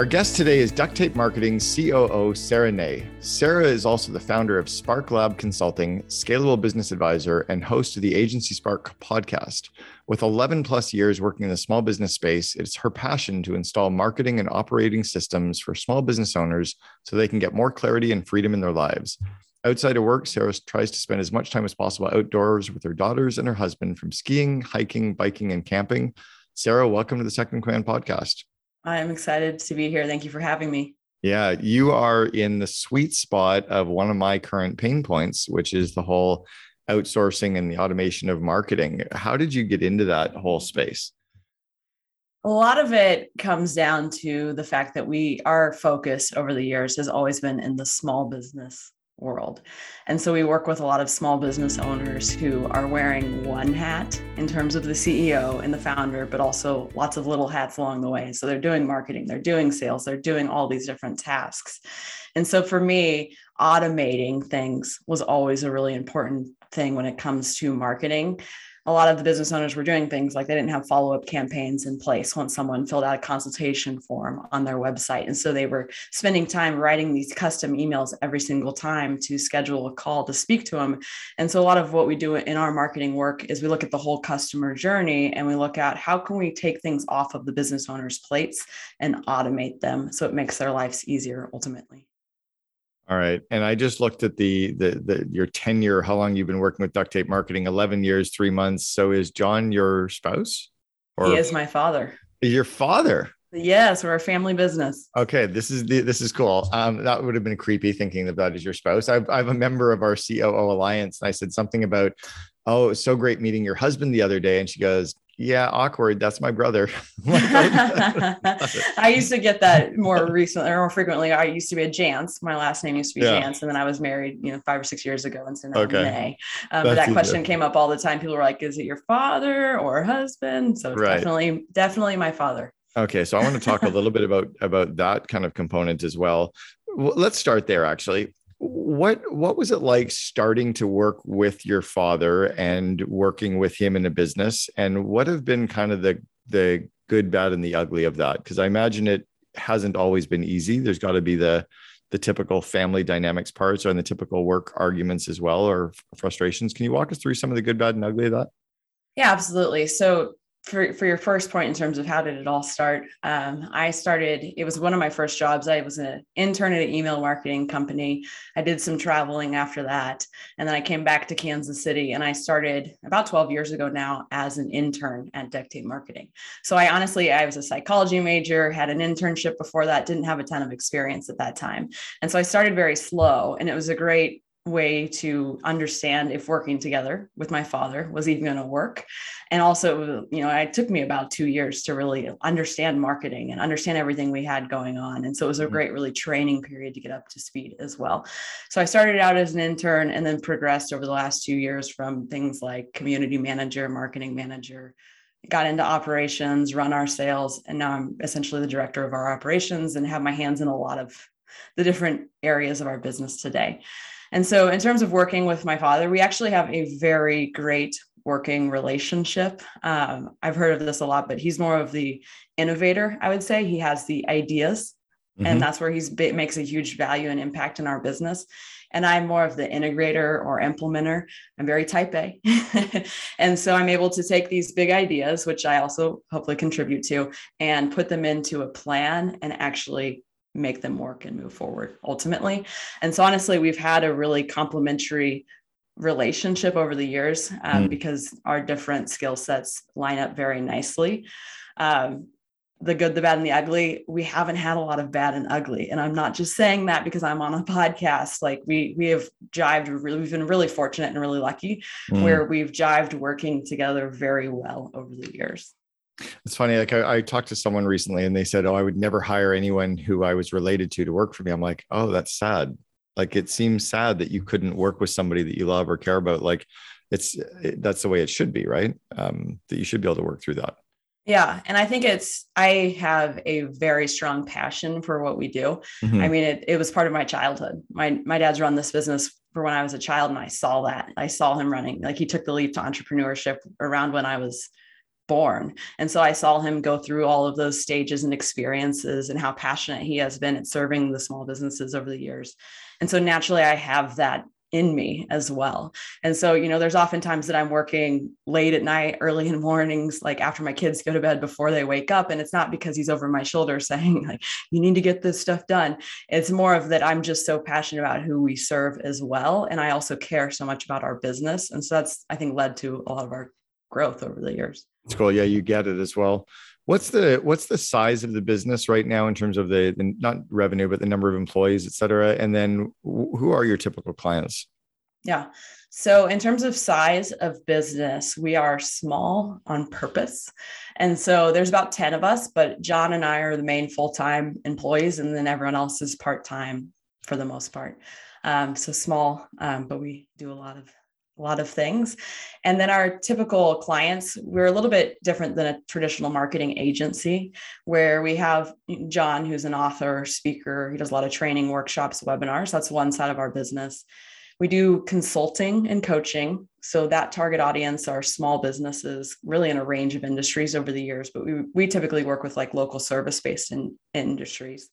Our guest today is Duct Tape Marketing COO Sarah Nay. Sarah is also the founder of Spark Lab Consulting, scalable business advisor, and host of the Agency Spark podcast. With 11 plus years working in the small business space, it's her passion to install marketing and operating systems for small business owners so they can get more clarity and freedom in their lives. Outside of work, Sarah tries to spend as much time as possible outdoors with her daughters and her husband from skiing, hiking, biking, and camping. Sarah, welcome to the Second Command podcast. I'm excited to be here. Thank you for having me. Yeah, you are in the sweet spot of one of my current pain points, which is the whole outsourcing and the automation of marketing. How did you get into that whole space? A lot of it comes down to the fact that we our focus over the years has always been in the small business world. And so we work with a lot of small business owners who are wearing one hat in terms of the CEO and the founder, but also lots of little hats along the way. So they're doing marketing, they're doing sales, they're doing all these different tasks. And so for me, automating things was always a really important thing when it comes to marketing a lot of the business owners were doing things like they didn't have follow up campaigns in place once someone filled out a consultation form on their website. And so they were spending time writing these custom emails every single time to schedule a call to speak to them. And so a lot of what we do in our marketing work is we look at the whole customer journey and we look at how can we take things off of the business owners' plates and automate them so it makes their lives easier ultimately. All right. And I just looked at the the the your tenure, how long you've been working with duct tape marketing, 11 years, 3 months. So is John your spouse? Or he is my father. Your father? Yes, we're a family business. Okay, this is the, this is cool. Um, that would have been creepy thinking that that is your spouse. I've, I'm a member of our COO alliance, and I said something about, "Oh, so great meeting your husband the other day," and she goes, yeah, awkward. That's my brother. I used to get that more recently or more frequently. I used to be a Jantsch. My last name used to be yeah. Jantsch. And then I was married, you know, five or six years ago. And so now okay. Nay. Um, but that question came up all the time. People were like, is it your father or husband? So right. definitely, definitely my father. Okay. So I want to talk a little bit about, about that kind of component as well. well let's start there actually what what was it like starting to work with your father and working with him in a business? And what have been kind of the the good bad and the ugly of that? Because i imagine it hasn't always been easy. There's got to be the the typical family dynamics parts or the typical work arguments as well or frustrations. Can you walk us through some of the good bad and ugly of that? Yeah absolutely. So for, for your first point in terms of how did it all start um, i started it was one of my first jobs. I was an intern at an email marketing company. I did some traveling after that and then i came back to kansas city and i started about 12 years ago now as an intern at duct tape marketing. So i honestly i was a psychology major had an internship before that didn't have a ton of experience at that time. And so i started very slow and it was a great way to understand if working together with my father was even going to work and also you know it took me about two years to really understand marketing and understand everything we had going on. And so it was a mm-hmm. great really training period to get up to speed as well. So i started out as an intern and then progressed over the last two years from things like community manager marketing manager. Got into operations run our sales and now i'm essentially the director of our operations and have my hands in a lot of the different areas of our business today. And so, in terms of working with my father, we actually have a very great working relationship. Um, I've heard of this a lot, but he's more of the innovator, I would say. He has the ideas, mm-hmm. and that's where he's makes a huge value and impact in our business. And I'm more of the integrator or implementer. I'm very type A. and so I'm able to take these big ideas, which I also hopefully contribute to, and put them into a plan and actually make them work and move forward ultimately. And so, honestly, we've had a really complementary relationship over the years um, mm. because our different skill sets line up very nicely. Um, the good, the bad, and the ugly. We haven't had a lot of bad and ugly, and I'm not just saying that because I'm on a podcast. Like we we have jived. Really, we've been really fortunate and really lucky mm. where we've jived working together very well over the years. It's funny. Like I, I, talked to someone recently and they said, Oh, I would never hire anyone who I was related to to work for me. I'm like, Oh, that's sad. Like it seems sad that you couldn't work with somebody that you love or care about. Like it's it, that's the way it should be, right? Um, that you should be able to work through that. Yeah. And I think it's, I have a very strong passion for what we do. Mm-hmm. I mean, it, it was part of my childhood. My, my dad's run this business for when I was a child and I saw that. I saw him running. Like he took the leap to entrepreneurship around when I was born. And so I saw him go through all of those stages and experiences and how passionate he has been at serving the small businesses over the years. And so naturally, I have that in me as well. And so, you know, there's often times that I'm working late at night, early in mornings, like after my kids go to bed before they wake up. And it's not because he's over my shoulder saying, like, you need to get this stuff done. It's more of that I'm just so passionate about who we serve as well. And I also care so much about our business. And so that's, I think, led to a lot of our growth over the years. It's cool. Yeah, you get it as well. What's the what's the size of the business right now in terms of the, the not revenue, but the number of employees, et cetera? And then who are your typical clients? Yeah. So, in terms of size of business, we are small on purpose. And so there's about 10 of us, but John and I are the main full time employees, and then everyone else is part time for the most part. Um, so small, um, but we do a lot of a lot of things. And then our typical clients, we're a little bit different than a traditional marketing agency, where we have John, who's an author, speaker. He does a lot of training, workshops, webinars. That's one side of our business. We do consulting and coaching. So that target audience are small businesses, really in a range of industries over the years, but we, we typically work with like local service based in, industries.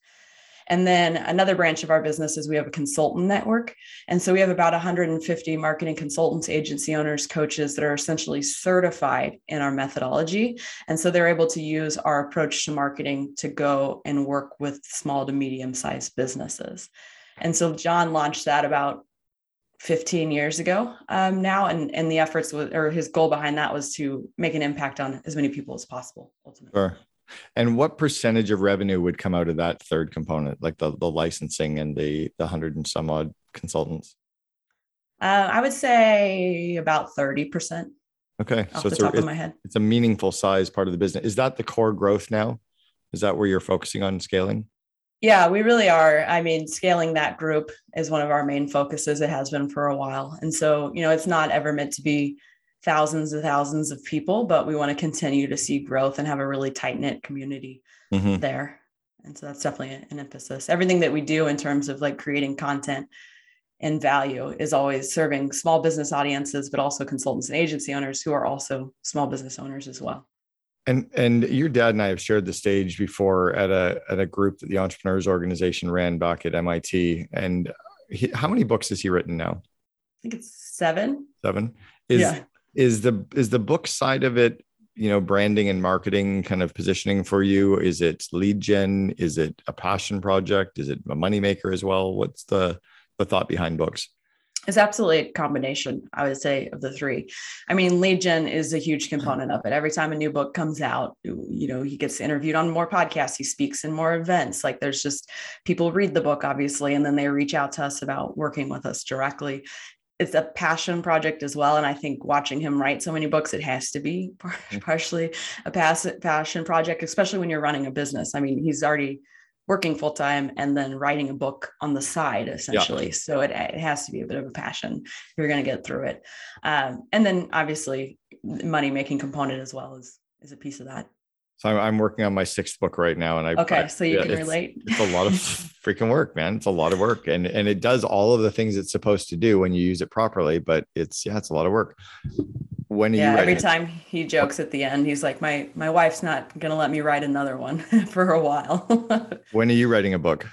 And then another branch of our business is we have a consultant network. And so we have about 150 marketing consultants, agency owners, coaches that are essentially certified in our methodology. And so they're able to use our approach to marketing to go and work with small to medium sized businesses. And so John launched that about 15 years ago um, now and and the efforts was, or his goal behind that was to make an impact on as many people as possible ultimately sure and what percentage of revenue would come out of that third component, like the, the licensing and the the hundred and some odd consultants? Uh, I would say about thirty percent. Okay, so it's a, it's, it's a meaningful size part of the business. Is that the core growth now? Is that where you're focusing on scaling? Yeah, we really are. I mean, scaling that group is one of our main focuses. It has been for a while. And so, you know, it's not ever meant to be thousands and thousands of people, but we want to continue to see growth and have a really tight knit community mm-hmm. there. And so that's definitely an emphasis. Everything that we do in terms of like creating content and value is always serving small business audiences, but also consultants and agency owners who are also small business owners as well. And and your dad and I have shared the stage before at a at a group that the Entrepreneurs Organization ran back at MIT. And he, how many books has he written now? I think it's seven. Seven. Is yeah is the is the book side of it you know branding and marketing kind of positioning for you? Is it lead gen? Is it a passion project? Is it a moneymaker as well? What's the the thought behind books? It's absolutely a combination i would say of the three. I mean lead gen is a huge component of it. Every time a new book comes out you know he gets interviewed on more podcasts he speaks in more events. Like there's just people read the book obviously and then they reach out to us about working with us directly it's a passion project as well. And I think watching him write so many books, it has to be mm. partially a passion project, especially when you're running a business. I mean, he's already working full time and then writing a book on the side, essentially. Yeah. So it, it has to be a bit of a passion if you're going to get through it. Um, and then obviously, money making component as well is is a piece of that. So I'm, I'm working on my sixth book right now, and I okay. I, so you yeah, can it's, relate. It's a lot of freaking work, man. It's a lot of work, and and it does all of the things it's supposed to do when you use it properly. But it's yeah, it's a lot of work. When are yeah, you every time he jokes at the end, he's like, "My my wife's not gonna let me write another one for a while." when are you writing a book?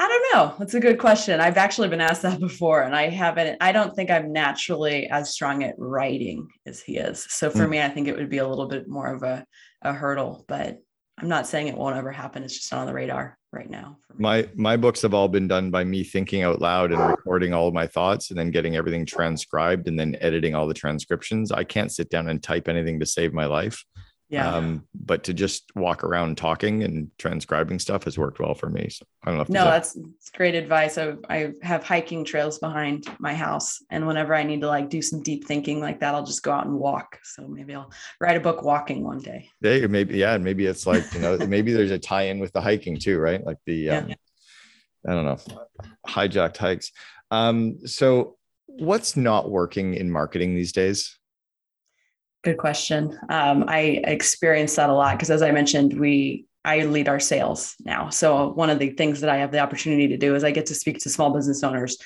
I don't know. That's a good question. I've actually been asked that before, and I haven't. I don't think I'm naturally as strong at writing as he is. So for mm. me, I think it would be a little bit more of a, a hurdle. But I'm not saying it won't ever happen. It's just not on the radar right now. My my books have all been done by me thinking out loud and recording all of my thoughts, and then getting everything transcribed, and then editing all the transcriptions. I can't sit down and type anything to save my life. Yeah. Um, but to just walk around talking and transcribing stuff has worked well for me. So I don't know. no, that's, that's great advice. I, I have hiking trails behind my house, and whenever I need to like do some deep thinking like that, I'll just go out and walk. So maybe I'll write a book walking one day. Maybe yeah, maybe it's like you know maybe there's a tie-in with the hiking too, right? Like the um, yeah. I don't know, hijacked hikes. Um, so what's not working in marketing these days? Good question. Um, I experience that a lot because, as I mentioned, we I lead our sales now. So one of the things that I have the opportunity to do is I get to speak to small business owners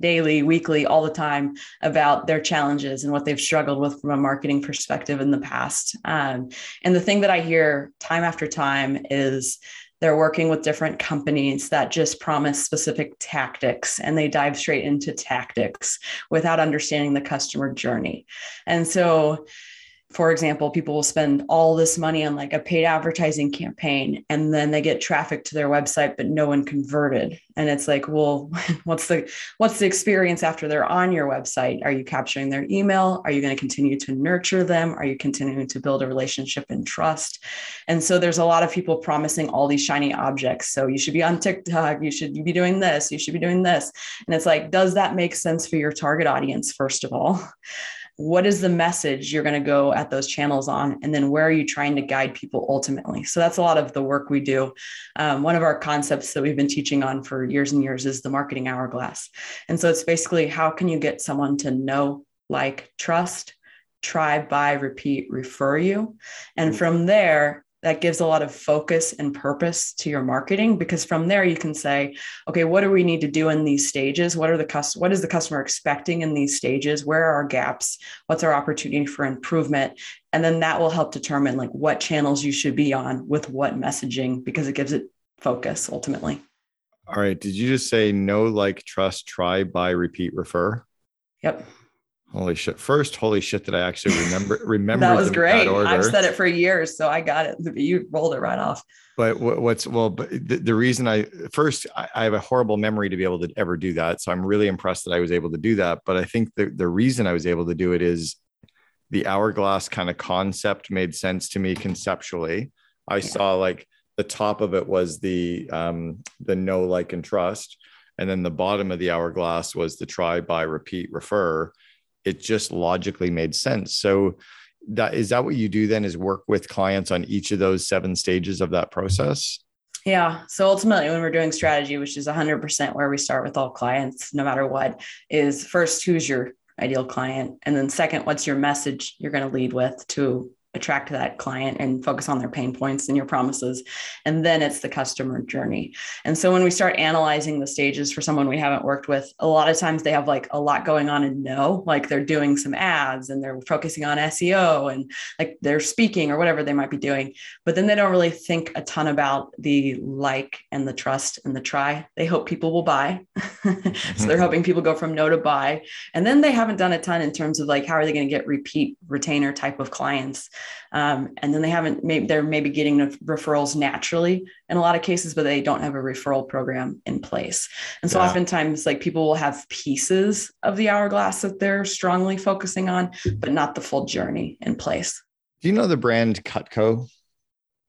daily, weekly, all the time about their challenges and what they've struggled with from a marketing perspective in the past. Um, and the thing that I hear time after time is they're working with different companies that just promise specific tactics and they dive straight into tactics without understanding the customer journey. And so for example, people will spend all this money on like a paid advertising campaign and then they get traffic to their website, but no one converted. And it's like, well, what's the what's the experience after they're on your website? Are you capturing their email? Are you going to continue to nurture them? Are you continuing to build a relationship and trust? And so there's a lot of people promising all these shiny objects. So you should be on TikTok, you should be doing this, you should be doing this. And it's like, does that make sense for your target audience, first of all? What is the message you're going to go at those channels on? And then where are you trying to guide people ultimately? So that's a lot of the work we do. Um, one of our concepts that we've been teaching on for years and years is the marketing hourglass. And so it's basically how can you get someone to know like trust try buy repeat refer you? And from there that gives a lot of focus and purpose to your marketing because from there you can say okay what do we need to do in these stages? What are the cus- what is the customer expecting in these stages? Where are our gaps? What's our opportunity for improvement? And then that will help determine like what channels you should be on with what messaging because it gives it focus ultimately. All right. Did you just say no like trust try buy repeat refer? Yep Holy shit! First, holy shit! That I actually remember remember that was great. That I've said it for years, so I got it. You rolled it right off. But what's well, but the, the reason I first I, I, have a horrible memory to be able to ever do that, so I'm really impressed that I was able to do that. But I think the the reason I was able to do it is the hourglass kind of concept made sense to me conceptually. I yeah. saw like the top of it was the um the know like and trust, and then the bottom of the hourglass was the try buy repeat refer it just logically made sense. So that is that what you do then is work with clients on each of those seven stages of that process? Yeah. So ultimately, when we're doing strategy, which is 100% where we start with all clients, no matter what, is first, who's your ideal client? And then, second, what's your message you're going to lead with to attract that client and focus on their pain points and your promises. And then it's the customer journey. And so when we start analyzing the stages for someone we haven't worked with, a lot of times they have like a lot going on and no, like they're doing some ads and they're focusing on SEO and like they're speaking or whatever they might be doing. But then they don't really think a ton about the like and the trust and the try. They hope people will buy. so they're mm-hmm. hoping people go from no to buy. And then they haven't done a ton in terms of like how are they going to get repeat retainer type of clients. Um, and then they haven't maybe they're maybe getting referrals naturally in a lot of cases, but they don't have a referral program in place. And so yeah. oftentimes like people will have pieces of the hourglass that they're strongly focusing on, but not the full journey in place. Do you know the brand Cutco?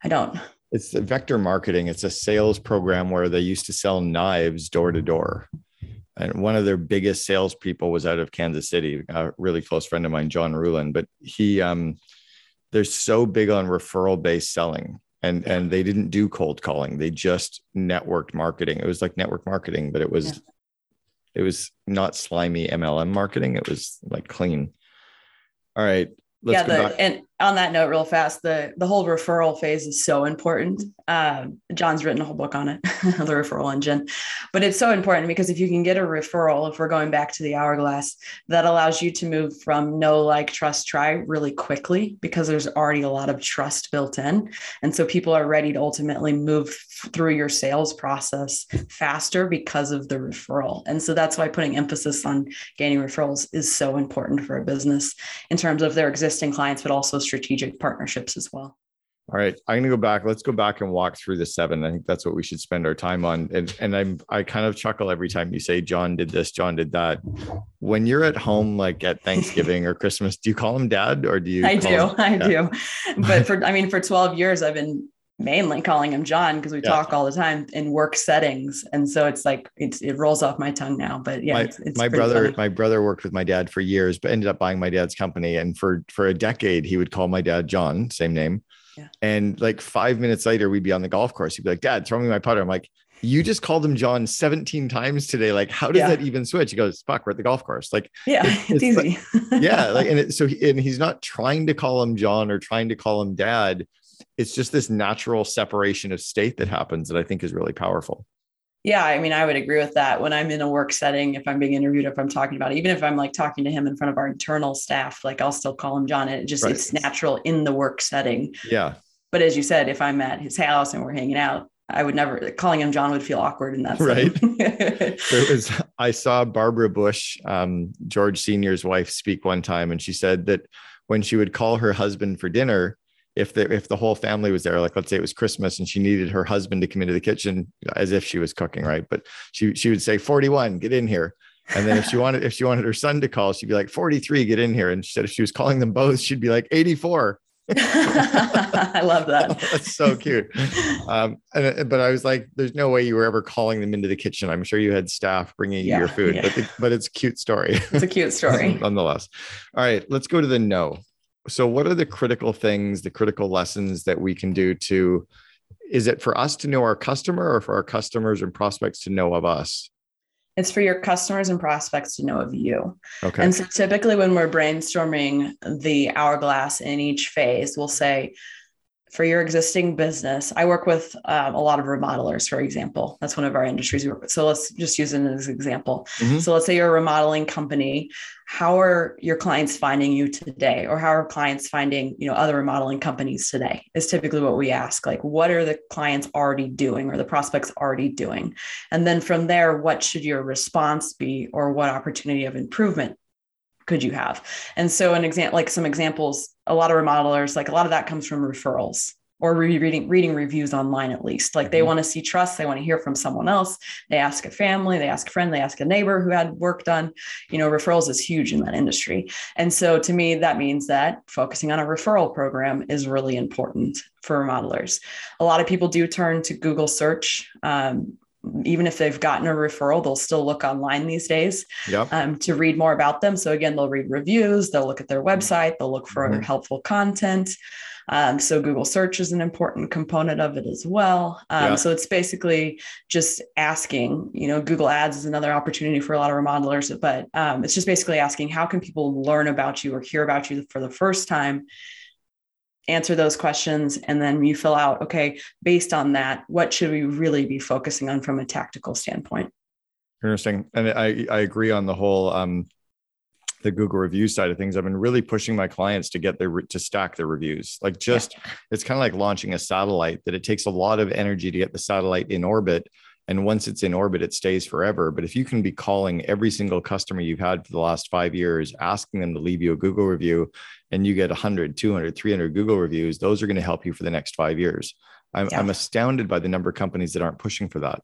I don't. It's the vector marketing. It's a sales program where they used to sell knives door to door and one of their biggest salespeople was out of Kansas City, a really close friend of mine, John Rulin. But he um, they're so big on referral based selling and and they didn't do cold calling. They just networked marketing. It was like network marketing but it was yeah. it was not slimy mlm marketing. It was like clean. All right yeah the, and on that note real fast the the whole referral phase is so important. Uh, john's written a whole book on it the referral engine but it's so important because if you can get a referral if we're going back to the hourglass that allows you to move from no like trust try really quickly because there's already a lot of trust built in. And so people are ready to ultimately move through your sales process faster because of the referral and so that's why putting emphasis on gaining referrals is so important for a business in terms of their existing clients but also strategic partnerships as well. All right, I'm going to go back. Let's go back and walk through the seven. I think that's what we should spend our time on. And and I'm I kind of chuckle every time you say John did this, John did that. When you're at home, like at Thanksgiving or Christmas, do you call him dad or do you? I do, him, I yeah. do. But for I mean, for 12 years, I've been mainly calling him John because we yeah. talk all the time in work settings, and so it's like it's it rolls off my tongue now. But yeah, my, it's, it's my brother funny. my brother worked with my dad for years, but ended up buying my dad's company, and for for a decade he would call my dad John, same name. Yeah. And like five minutes later, we'd be on the golf course. He'd be like, Dad, throw me my putter. I'm like, you just called him John 17 times today. Like, how does yeah. that even switch? He goes, fuck, we're at the golf course. Like, yeah, it's, it's easy. Like, yeah. Like, and it, so, he, and he's not trying to call him John or trying to call him dad. It's just this natural separation of state that happens that I think is really powerful. Yeah, I mean, I would agree with that. When I'm in a work setting, if I'm being interviewed, if I'm talking about, it, even if I'm like talking to him in front of our internal staff, like I'll still call him John. And it just right. it's natural in the work setting. Yeah. But as you said, if I'm at his house and we're hanging out, I would never calling him John would feel awkward in that. Right. it was. I saw Barbara Bush, um, George Senior's wife, speak one time, and she said that when she would call her husband for dinner, if the if the whole family was there, like let's say it was Christmas and she needed her husband to come into the kitchen as if she was cooking, right? But she she would say 41, get in here. And then if she wanted if she wanted her son to call, she'd be like 43, get in here. And instead, if she was calling them both, she'd be like 84. I love that. That's so cute. Um, and, but I was like, there's no way you were ever calling them into the kitchen. I'm sure you had staff bringing yeah, you your food, yeah. but, the, but it's a cute story. It's a cute story. Nonetheless. All right, let's go to the no so what are the critical things the critical lessons that we can do to is it for us to know our customer or for our customers and prospects to know of us? It's for your customers and prospects to know of you. Okay. And so typically when we're brainstorming the hourglass in each phase we'll say for your existing business. I work with um, a lot of remodelers, for example. That's one of our industries we work with. So let's just use it as an example. Mm-hmm. So let's say you're a remodeling company. How are your clients finding you today? Or how are clients finding, you know, other remodeling companies today? Is typically what we ask. Like, what are the clients already doing or the prospects already doing? And then from there, what should your response be or what opportunity of improvement could you have? And so an example, like some examples, a lot of remodelers, like a lot of that comes from referrals or reading reading reviews online at least. Like they mm-hmm. want to see trust, they want to hear from someone else. They ask a family, they ask a friend, they ask a neighbor who had work done. You know, referrals is huge in that industry. And so to me, that means that focusing on a referral program is really important for remodelers. A lot of people do turn to Google search. Um, even if they've gotten a referral, they'll still look online these days yep. um, to read more about them. So again, they'll read reviews, they'll look at their website, they'll look for mm-hmm. helpful content. Um, so Google search is an important component of it as well. Um, yeah. So it's basically just asking, you know, Google ads is another opportunity for a lot of remodelers, but um, it's just basically asking how can people learn about you or hear about you for the first time answer those questions and then you fill out okay based on that what should we really be focusing on from a tactical standpoint? Interesting. And i i agree on the whole um the google review side of things. I've been really pushing my clients to get their to stack their reviews. Like just yeah. it's kind of like launching a satellite that it takes a lot of energy to get the satellite in orbit and once it's in orbit, it stays forever. But if you can be calling every single customer you've had for the last five years, asking them to leave you a Google review, and you get 100, 200, 300 Google reviews, those are going to help you for the next five years. I'm, yeah. I'm astounded by the number of companies that aren't pushing for that.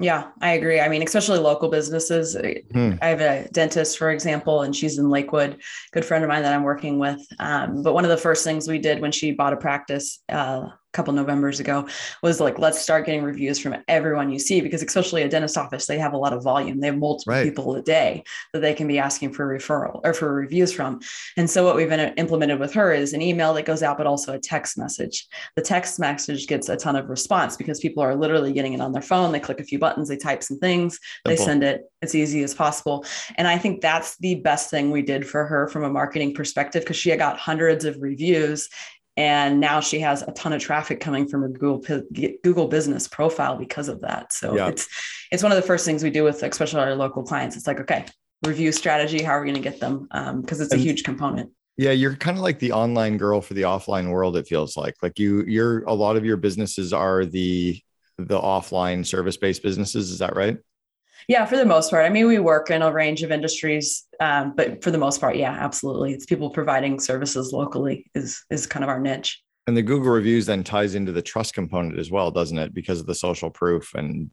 Yeah, I agree. I mean, especially local businesses. Hmm. I have a dentist, for example, and she's in Lakewood, good friend of mine that I'm working with. Um, but one of the first things we did when she bought a practice uh, couple of Novembers ago was like, let's start getting reviews from everyone you see, because especially a dentist office, they have a lot of volume. They have multiple right. people a day that they can be asking for referral or for reviews from. And so what we've implemented with her is an email that goes out, but also a text message. The text message gets a ton of response because people are literally getting it on their phone. They click a few buttons, they type some things, Simple. they send it as easy as possible. And I think that's the best thing we did for her from a marketing perspective because she got hundreds of reviews and now she has a ton of traffic coming from her Google Google business profile because of that. So yeah. it's it's one of the first things we do with especially our local clients. It's like okay, review strategy. How are we going to get them? Because um, it's a huge component. Yeah, you're kind of like the online girl for the offline world. It feels like like you you're a lot of your businesses are the the offline service based businesses. Is that right? Yeah, for the most part. I mean, we work in a range of industries, um, but for the most part, yeah, absolutely. It's people providing services locally is is kind of our niche. And the Google reviews then ties into the trust component as well, doesn't it? Because of the social proof and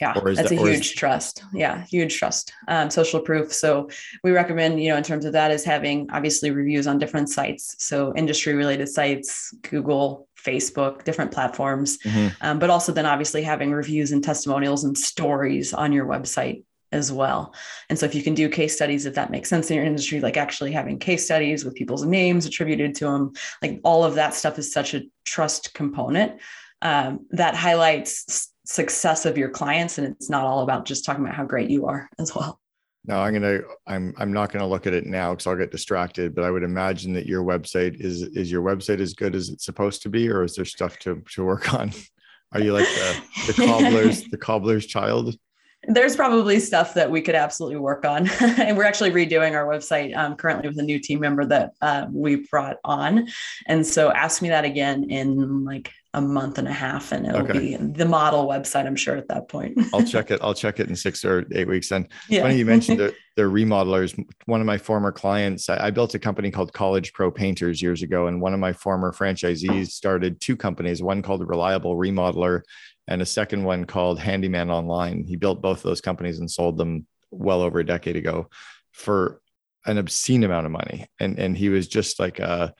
yeah that's that, a huge is... trust yeah huge trust um, social proof so we recommend you know in terms of that is having obviously reviews on different sites so industry related sites google Facebook, different platforms, mm-hmm. um, but also then obviously having reviews and testimonials and stories on your website as well. And so if you can do case studies, if that makes sense in your industry, like actually having case studies with people's names attributed to them, like all of that stuff is such a trust component um, that highlights success of your clients. And it's not all about just talking about how great you are as well. No, I'm gonna. I'm. I'm not gonna look at it now because I'll get distracted. But I would imagine that your website is is your website as good as it's supposed to be, or is there stuff to to work on? Are you like the, the cobbler's the cobbler's child? there's probably stuff that we could absolutely work on. and we're actually redoing our website um, currently with a new team member that uh, we brought on. And so ask me that again in like a month and a half and it'll okay. be the model website, I'm sure at that point. I'll check it. I'll check it in six or eight weeks. And yeah. funny you mentioned the, the remodelers. One of my former clients, I, I built a company called College Pro Painters years ago. And one of my former franchisees started two companies, one called Reliable Remodeler and a second one called Handyman Online. He built both of those companies and sold them well over a decade ago for an obscene amount of money. And and he was just like a,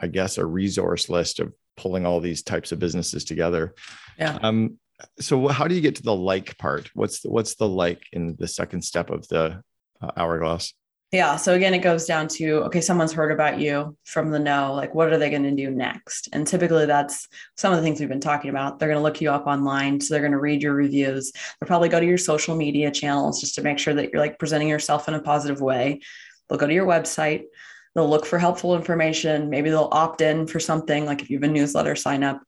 I guess, a resource list of pulling all these types of businesses together. Yeah. Um, so how do you get to the like part? What's the, what's the like in the second step of the uh, hourglass? Yeah. So again, it goes down to okay, someone's heard about you from the know. Like, what are they going to do next? And typically, that's some of the things we've been talking about. They're going to look you up online. So they're going to read your reviews. They'll probably go to your social media channels just to make sure that you're like presenting yourself in a positive way. They'll go to your website. They'll look for helpful information. Maybe they'll opt in for something like if you have a newsletter sign up.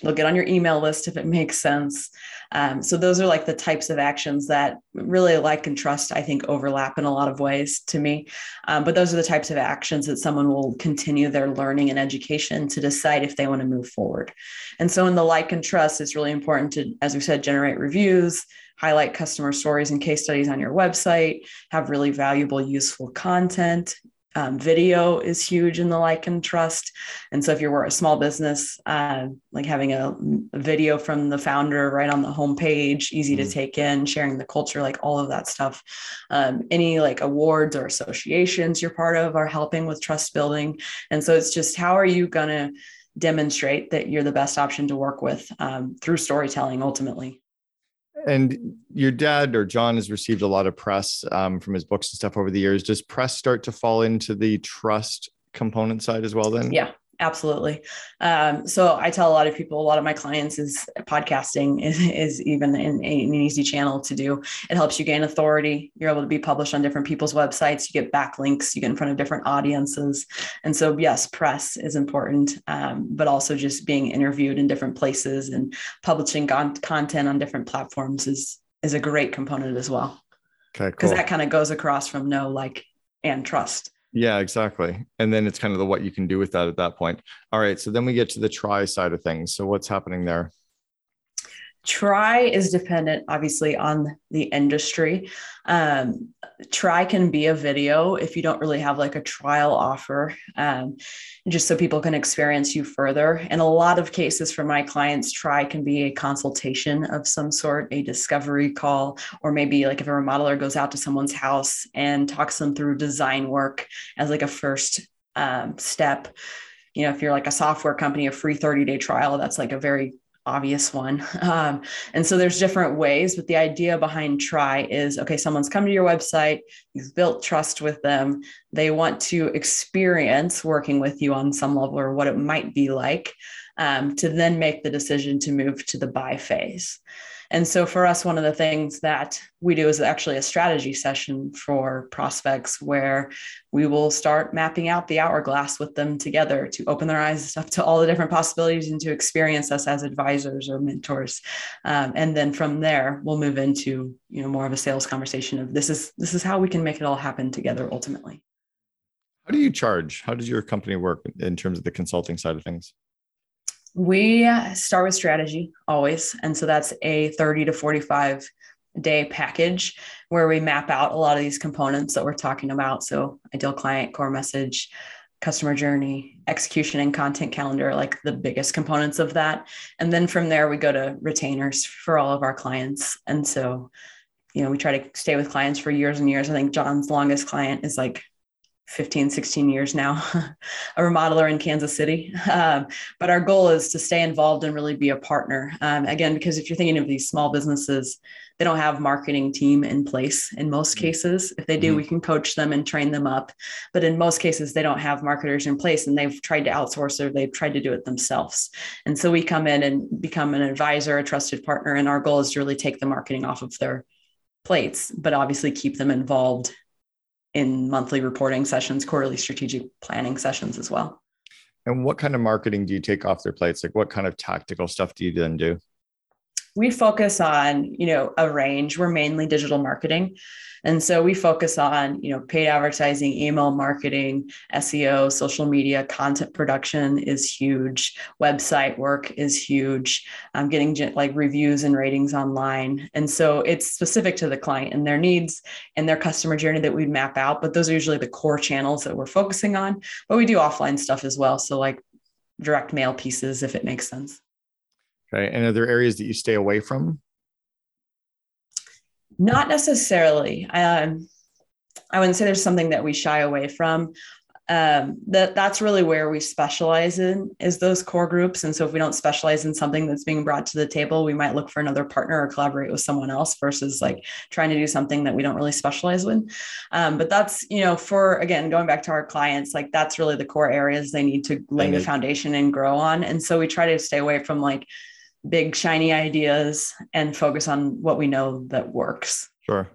They'll get on your email list if it makes sense. Um, so those are like the types of actions that really like and trust, I think, overlap in a lot of ways to me. Um, but those are the types of actions that someone will continue their learning and education to decide if they want to move forward. And so in the like and trust, it's really important to, as we said, generate reviews, highlight customer stories and case studies on your website, have really valuable, useful content, um, video is huge in the like and trust. And so if you're a small business, uh, like having a, a, video from the founder right on the homepage, easy mm-hmm. to take in, sharing the culture, like all of that stuff. Um, any like awards or associations you're part of are helping with trust building. And so it's just how are you going to demonstrate that you're the best option to work with um, through storytelling ultimately and your dad or John has received a lot of press um, from his books and stuff over the years. Does press start to fall into the trust component side as well? Then, yeah, absolutely. Um, so I tell a lot of people, a lot of my clients is podcasting is, is even an, an, easy channel to do. It helps you gain authority. You're able to be published on different people's websites. You get backlinks. You get in front of different audiences. And so, yes, press is important, um, but also just being interviewed in different places and publishing con- content on different platforms is is a great component as well. Okay, because that kind of goes across from know, like, and trust. Yeah, exactly. And then it's kind of the what you can do with that at that point. All right. So then we get to the try side of things. So what's happening there? Try is dependent, obviously, on the industry. Um, try can be a video if you don't really have like a trial offer, um, just so people can experience you further. In a lot of cases for my clients, try can be a consultation of some sort, a discovery call, or maybe like if a remodeler goes out to someone's house and talks them through design work as like a first um, step you know, if you're like a software company, a free 30 day trial, that's like a very obvious one. Um, and so there's different ways, but the idea behind try is okay, someone's come to your website, you've built trust with them, they want to experience working with you on some level or what it might be like um, to then make the decision to move to the buy phase. And so for us, one of the things that we do is actually a strategy session for prospects where we will start mapping out the hourglass with them together to open their eyes up to all the different possibilities and to experience us as advisors or mentors. Um, and then from there, we'll move into you know more of a sales conversation of this is this is how we can make it all happen together ultimately. How do you charge? How does your company work in terms of the consulting side of things? We start with strategy always. And so that's a 30 to 45 day package where we map out a lot of these components that we're talking about. So, ideal client, core message, customer journey, execution, and content calendar, like the biggest components of that. And then from there, we go to retainers for all of our clients. And so, you know, we try to stay with clients for years and years. I think John's longest client is like 15, 16 years now, a remodeler in Kansas City. Um, but our goal is to stay involved and really be a partner. Um, again, because if you're thinking of these small businesses, they don't have marketing team in place in most mm-hmm. cases. If they do, mm-hmm. we can coach them and train them up. But in most cases, they don't have marketers in place and they've tried to outsource or they've tried to do it themselves. And so we come in and become an advisor, a trusted partner. And our goal is to really take the marketing off of their plates, but obviously keep them involved in monthly reporting sessions, quarterly strategic planning sessions as well. And what kind of marketing do you take off their plates? Like what kind of tactical stuff do you then do? We focus on you know a range. We're mainly digital marketing. And so we focus on you know paid advertising email marketing seo social media content production is huge. Website work is huge. Um, getting like reviews and ratings online. And so it's specific to the client and their needs and their customer journey that we'd map out but those are usually the core channels that we're focusing on. But we do offline stuff as well. So like direct mail pieces if it makes sense Okay. And are there areas that you stay away from? Not necessarily. Um, I wouldn't say there's something that we shy away from um, that that's really where we specialize in is those core groups. And so if we don't specialize in something that's being brought to the table, we might look for another partner or collaborate with someone else versus like trying to do something that we don't really specialize in. Um, but that's, you know, for again, going back to our clients, like that's really the core areas they need to lay the foundation and grow on. And so we try to stay away from like big shiny ideas and focus on what we know that works. Sure.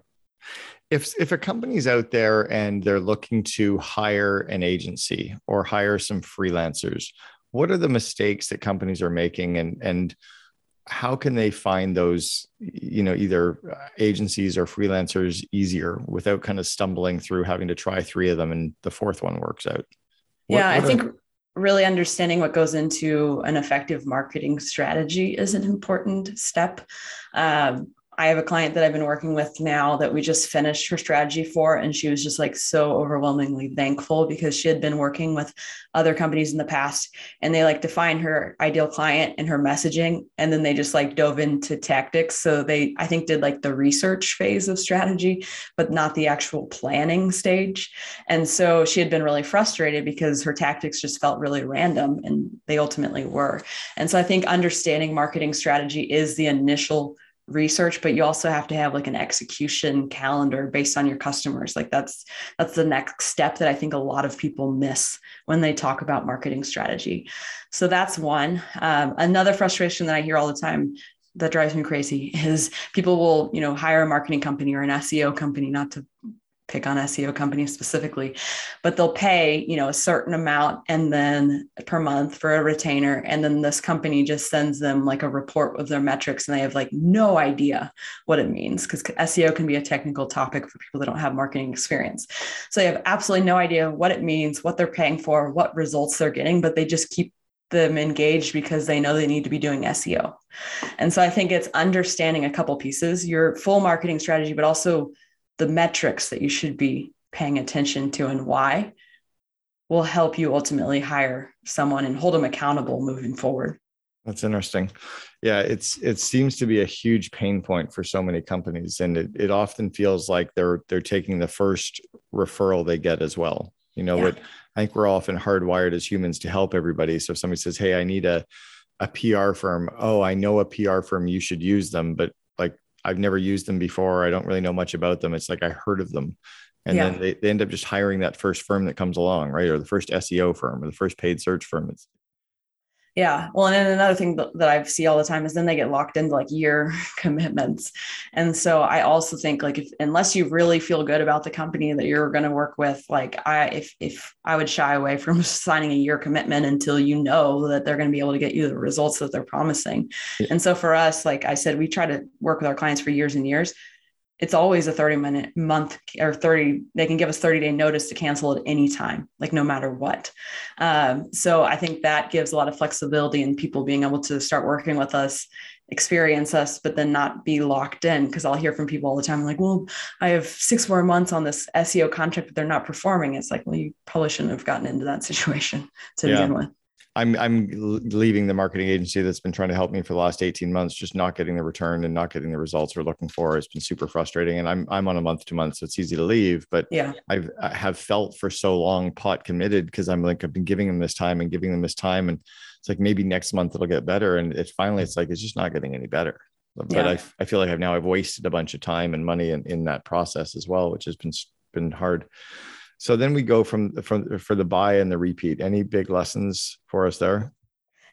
If if a company's out there and they're looking to hire an agency or hire some freelancers, what are the mistakes that companies are making and and how can they find those you know either uh, agencies or freelancers easier without kind of stumbling through having to try three of them and the fourth one works out what, yeah what i think really understanding what goes into an effective marketing strategy is an important step. Um, I have a client that I've been working with now that we just finished her strategy for, and she was just like so overwhelmingly thankful because she had been working with other companies in the past and they like defined her ideal client and her messaging. And then they just like dove into tactics. So they, I think, did like the research phase of strategy, but not the actual planning stage. And so she had been really frustrated because her tactics just felt really random and they ultimately were. And so I think understanding marketing strategy is the initial research but you also have to have like an execution calendar based on your customers. Like that's that's the next step that i think a lot of people miss when they talk about marketing strategy. So that's one. Um, another frustration that i hear all the time that drives me crazy is people will you know hire a marketing company or an seo company not to pick on SEO companies specifically, but they'll pay, you know, a certain amount and then per month for a retainer. And then this company just sends them like a report of their metrics and they have like no idea what it means because SEO can be a technical topic for people that don't have marketing experience. So they have absolutely no idea what it means, what they're paying for, what results they're getting, but they just keep them engaged because they know they need to be doing SEO. And so I think it's understanding a couple pieces, your full marketing strategy, but also the metrics that you should be paying attention to and why will help you ultimately hire someone and hold them accountable moving forward. That's interesting. Yeah, it's it seems to be a huge pain point for so many companies, and it, it often feels like they're they're taking the first referral they get as well. You know, yeah. what I think we're often hardwired as humans to help everybody. So if somebody says, "Hey, I need a a PR firm," oh, I know a PR firm, you should use them, but I've never used them before. I don't really know much about them. It's like I heard of them. And yeah. then they, they end up just hiring that first firm that comes along, right? Or the first SEO firm or the first paid search firm. It's yeah. Well, and then another thing that I see all the time is then they get locked into like year commitments. And so I also think like if unless you really feel good about the company that you're going to work with, like I if if I would shy away from signing a year commitment until you know that they're going to be able to get you the results that they're promising. Yeah. And so for us, like I said, we try to work with our clients for years and years it's always a 30 minute month or 30 they can give us 30 day notice to cancel at any time like no matter what. Um, so i think that gives a lot of flexibility in people being able to start working with us experience us but then not be locked in. Because i'll hear from people all the time like well i have six more months on this seo contract but they're not performing. It's like well you probably shouldn't have gotten into that situation to yeah. begin with I'm I'm leaving the marketing agency that's been trying to help me for the last 18 months, just not getting the return and not getting the results we're looking for. It's been super frustrating. And I'm I'm on a month to month, so it's easy to leave. But yeah, I've I have felt for so long pot committed because I'm like I've been giving them this time and giving them this time. And it's like maybe next month it'll get better. And it finally it's like it's just not getting any better. But yeah. I, I feel like I've now I've wasted a bunch of time and money in, in that process as well, which has been been hard. So then we go from from for the buy and the repeat. Any big lessons for us there?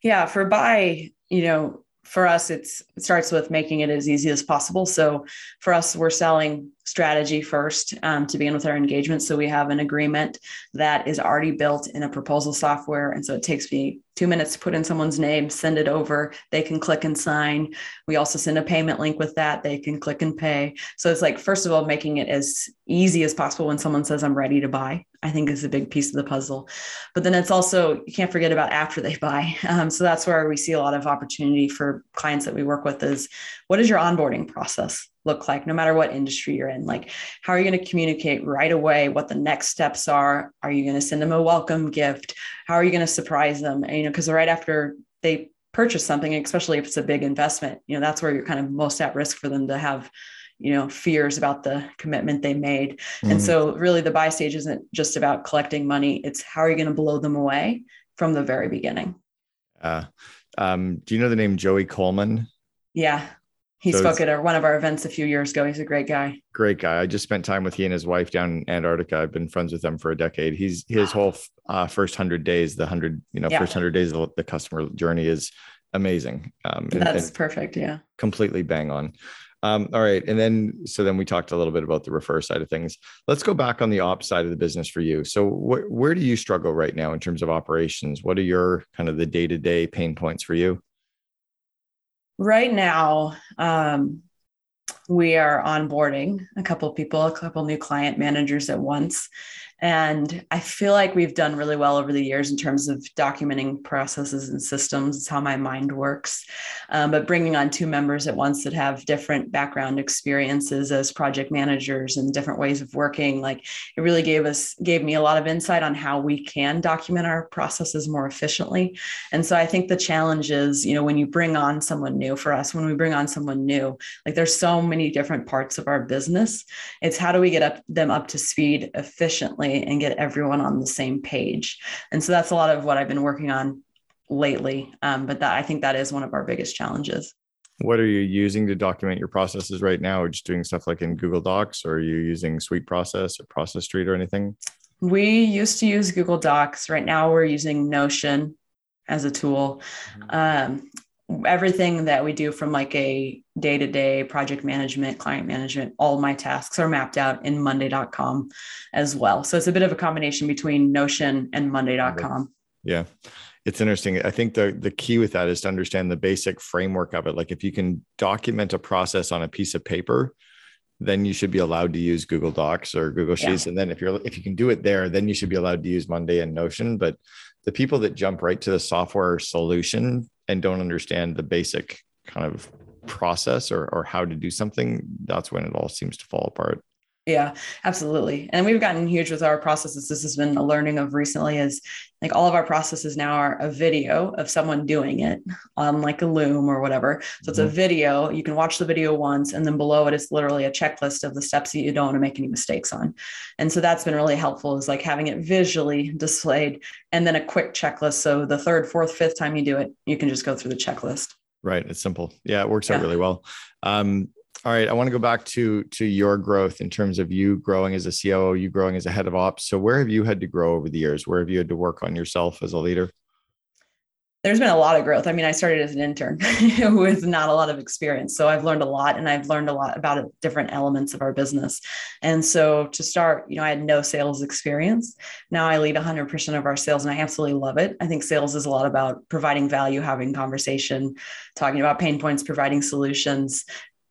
Yeah, for buy, you know, for us, it's it starts with making it as easy as possible. So for us, we're selling strategy first um, to begin with our engagement. So we have an agreement that is already built in a proposal software, and so it takes me two minutes to put in someone's name, send it over. They can click and sign. We also send a payment link with that. They can click and pay. So it's like, first of all, making it as easy as possible when someone says, I'm ready to buy, I think is a big piece of the puzzle. But then it's also, you can't forget about after they buy. Um, so that's where we see a lot of opportunity for clients that we work with is what is your onboarding process? look like no matter what industry you're in like how are you going to communicate right away what the next steps are are you going to send them a welcome gift how are you going to surprise them and, you know because right after they purchase something especially if it's a big investment you know that's where you're kind of most at risk for them to have you know fears about the commitment they made mm-hmm. and so really the buy stage isn't just about collecting money it's how are you going to blow them away from the very beginning uh, um, do you know the name joey coleman yeah he so spoke at one of our events a few years ago. He's a great guy. Great guy. I just spent time with he and his wife down in Antarctica. I've been friends with them for a decade. He's his whole uh, first hundred days, the hundred, you know, yeah. first hundred days of the customer journey is amazing. Um, and, That's and perfect. Yeah. Completely bang on. Um, all right. And then, so then we talked a little bit about the refer side of things. Let's go back on the ops side of the business for you. So, wh- where do you struggle right now in terms of operations? What are your kind of the day to day pain points for you? right now um, we are onboarding a couple people a couple new client managers at once and I feel like we've done really well over the years in terms of documenting processes and systems. It's how my mind works. Um, but bringing on two members at once that have different background experiences as project managers and different ways of working, like it really gave us, gave me a lot of insight on how we can document our processes more efficiently. And so I think the challenge is, you know, when you bring on someone new for us, when we bring on someone new, like there's so many different parts of our business. It's how do we get up them up to speed efficiently and get everyone on the same page. And so that's a lot of what I've been working on lately. Um, but that I think that is one of our biggest challenges. What are you using to document your processes right now? Or just doing stuff like in Google Docs, or are you using Sweet SweetProcess or Process Street or anything? We used to use Google Docs. Right now, we're using Notion as a tool. Mm-hmm. Um, everything that we do from like a day-to-day project management client management all my tasks are mapped out in monday.com as well. So it's a bit of a combination between notion and monday.com yeah. It's interesting. I think the the key with that is to understand the basic framework of it. Like if you can document a process on a piece of paper then you should be allowed to use google docs or google sheets. Yeah. and then if you're if you can do it there then you should be allowed to use monday and notion. But the people that jump right to the software solution and don't understand the basic kind of process or, or how to do something, that's when it all seems to fall apart. Yeah, absolutely. And we've gotten huge with our processes. This has been a learning of recently is like all of our processes now are a video of someone doing it on like a loom or whatever. So it's mm-hmm. a video. You can watch the video once and then below it is literally a checklist of the steps that you don't want to make any mistakes on. And so that's been really helpful is like having it visually displayed and then a quick checklist. So the third, fourth, fifth time you do it, you can just go through the checklist. Right. It's simple. Yeah, it works yeah. out really well. Um, all right, I want to go back to to your growth in terms of you growing as a COO, you growing as a head of ops. So where have you had to grow over the years? Where have you had to work on yourself as a leader? There's been a lot of growth. I mean, I started as an intern with not a lot of experience. So I've learned a lot and I've learned a lot about different elements of our business. And so to start, you know, I had no sales experience. Now I lead 100% of our sales and I absolutely love it. I think sales is a lot about providing value, having conversation, talking about pain points, providing solutions,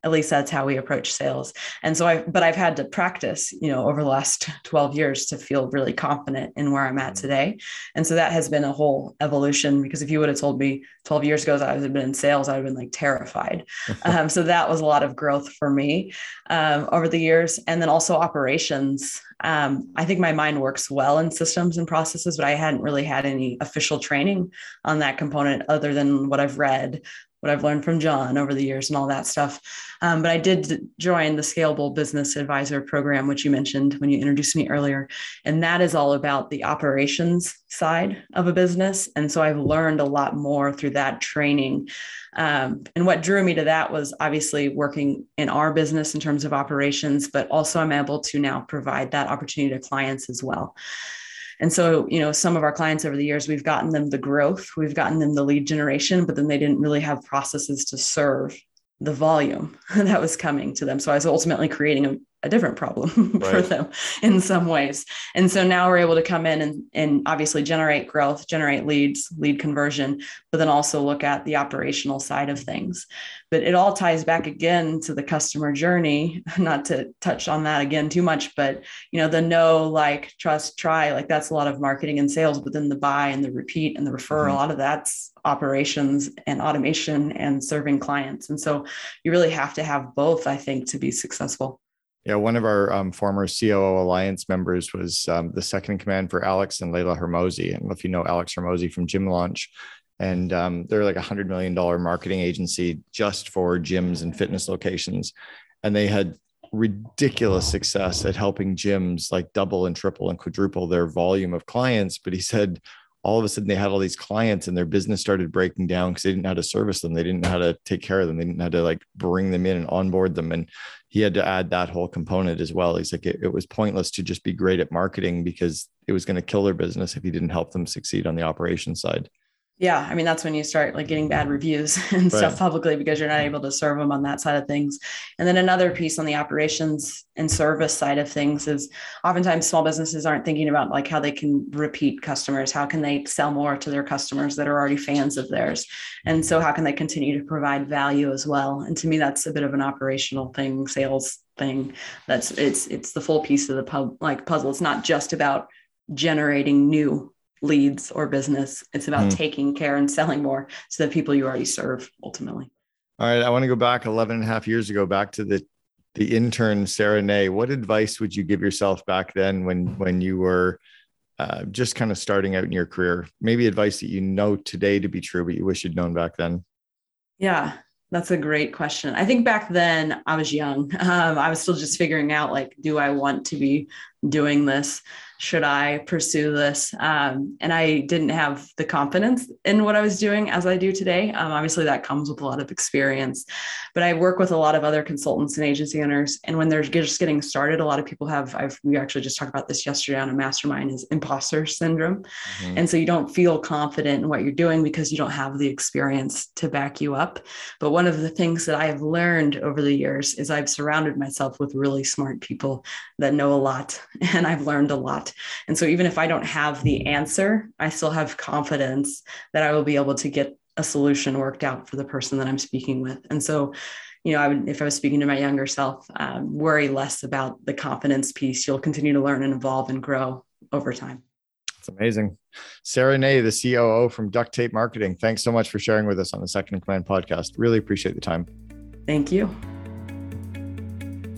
at least that's how we approach sales. And so i but i've had to practice you know over the last 12 years to feel really confident in where i'm at mm-hmm. today. And so that has been a whole evolution because if you would have told me 12 years ago that i would have been in sales i would have been like terrified. Um, so that was a lot of growth for me um, over the years. And then also operations. Um, i think my mind works well in systems and processes but i hadn't really had any official training on that component other than what i've read what I've learned from John over the years and all that stuff. Um, but I did join the Scalable Business Advisor program, which you mentioned when you introduced me earlier. And that is all about the operations side of a business. And so I've learned a lot more through that training. Um, and what drew me to that was obviously working in our business in terms of operations, but also I'm able to now provide that opportunity to clients as well. And so, you know, some of our clients over the years, we've gotten them the growth, we've gotten them the lead generation, but then they didn't really have processes to serve the volume that was coming to them. So I was ultimately creating a, different problem right. for them in some ways. And so now we're able to come in and, and obviously generate growth, generate leads, lead conversion, but then also look at the operational side of things. But it all ties back again to the customer journey, not to touch on that again too much, but you know, the know, like, trust, try, like that's a lot of marketing and sales, but then the buy and the repeat and the refer, mm-hmm. a lot of that's operations and automation and serving clients. And so you really have to have both, I think, to be successful. Yeah, one of our um, former COO Alliance members was um, the second in command for Alex and Leila Hormozi. I don't know if you know Alex Hormozi from Gym Launch. And um, they're like a $100 million marketing agency just for gyms and fitness locations. And they had ridiculous success at helping gyms like double and triple and quadruple their volume of clients. But he said, all of a sudden they had all these clients and their business started breaking down because they didn't know how to service them. They didn't know how to take care of them. They didn't know how to like bring them in and onboard them. And he had to add that whole component as well. He's like, it, it was pointless to just be great at marketing because it was going to kill their business if he didn't help them succeed on the operation side yeah i mean that's when you start like getting bad reviews and right. stuff publicly because you're not able to serve them on that side of things. And then another piece on the operations and service side of things is oftentimes small businesses aren't thinking about like how they can repeat customers. How can they sell more to their customers that are already fans of theirs? And so how can they continue to provide value as well? And to me that's a bit of an operational thing sales thing. That's it's it's the full piece of the pub like puzzle. It's not just about generating new leads or business. It's about mm. taking care and selling more to the people you already serve ultimately. All right. I want to go back 11 and a half years ago, back to the the intern Sarah Nay. What advice would you give yourself back then when when you were uh, just kind of starting out in your career? Maybe advice that you know today to be true, but you wish you'd known back then. Yeah, that's a great question. I think back then I was young. Um, I was still just figuring out like, do I want to be doing this? Should I pursue this? Um, and I didn't have the confidence in what I was doing as I do today. Um, obviously, that comes with a lot of experience, but I work with a lot of other consultants and agency owners. And when they're just getting started, a lot of people have, I've, we actually just talked about this yesterday on a mastermind is imposter syndrome. Mm-hmm. And so you don't feel confident in what you're doing because you don't have the experience to back you up. But one of the things that I have learned over the years is I've surrounded myself with really smart people that know a lot and I've learned a lot. And so even if I don't have the answer, I still have confidence that I will be able to get a solution worked out for the person that I'm speaking with. And so, you know, I would, if I was speaking to my younger self, um, worry less about the confidence piece. You'll continue to learn and evolve and grow over time. It's amazing. Sarah Nay, the COO from Duct Tape Marketing. Thanks so much for sharing with us on the Second in Command podcast. Really appreciate the time. Thank you.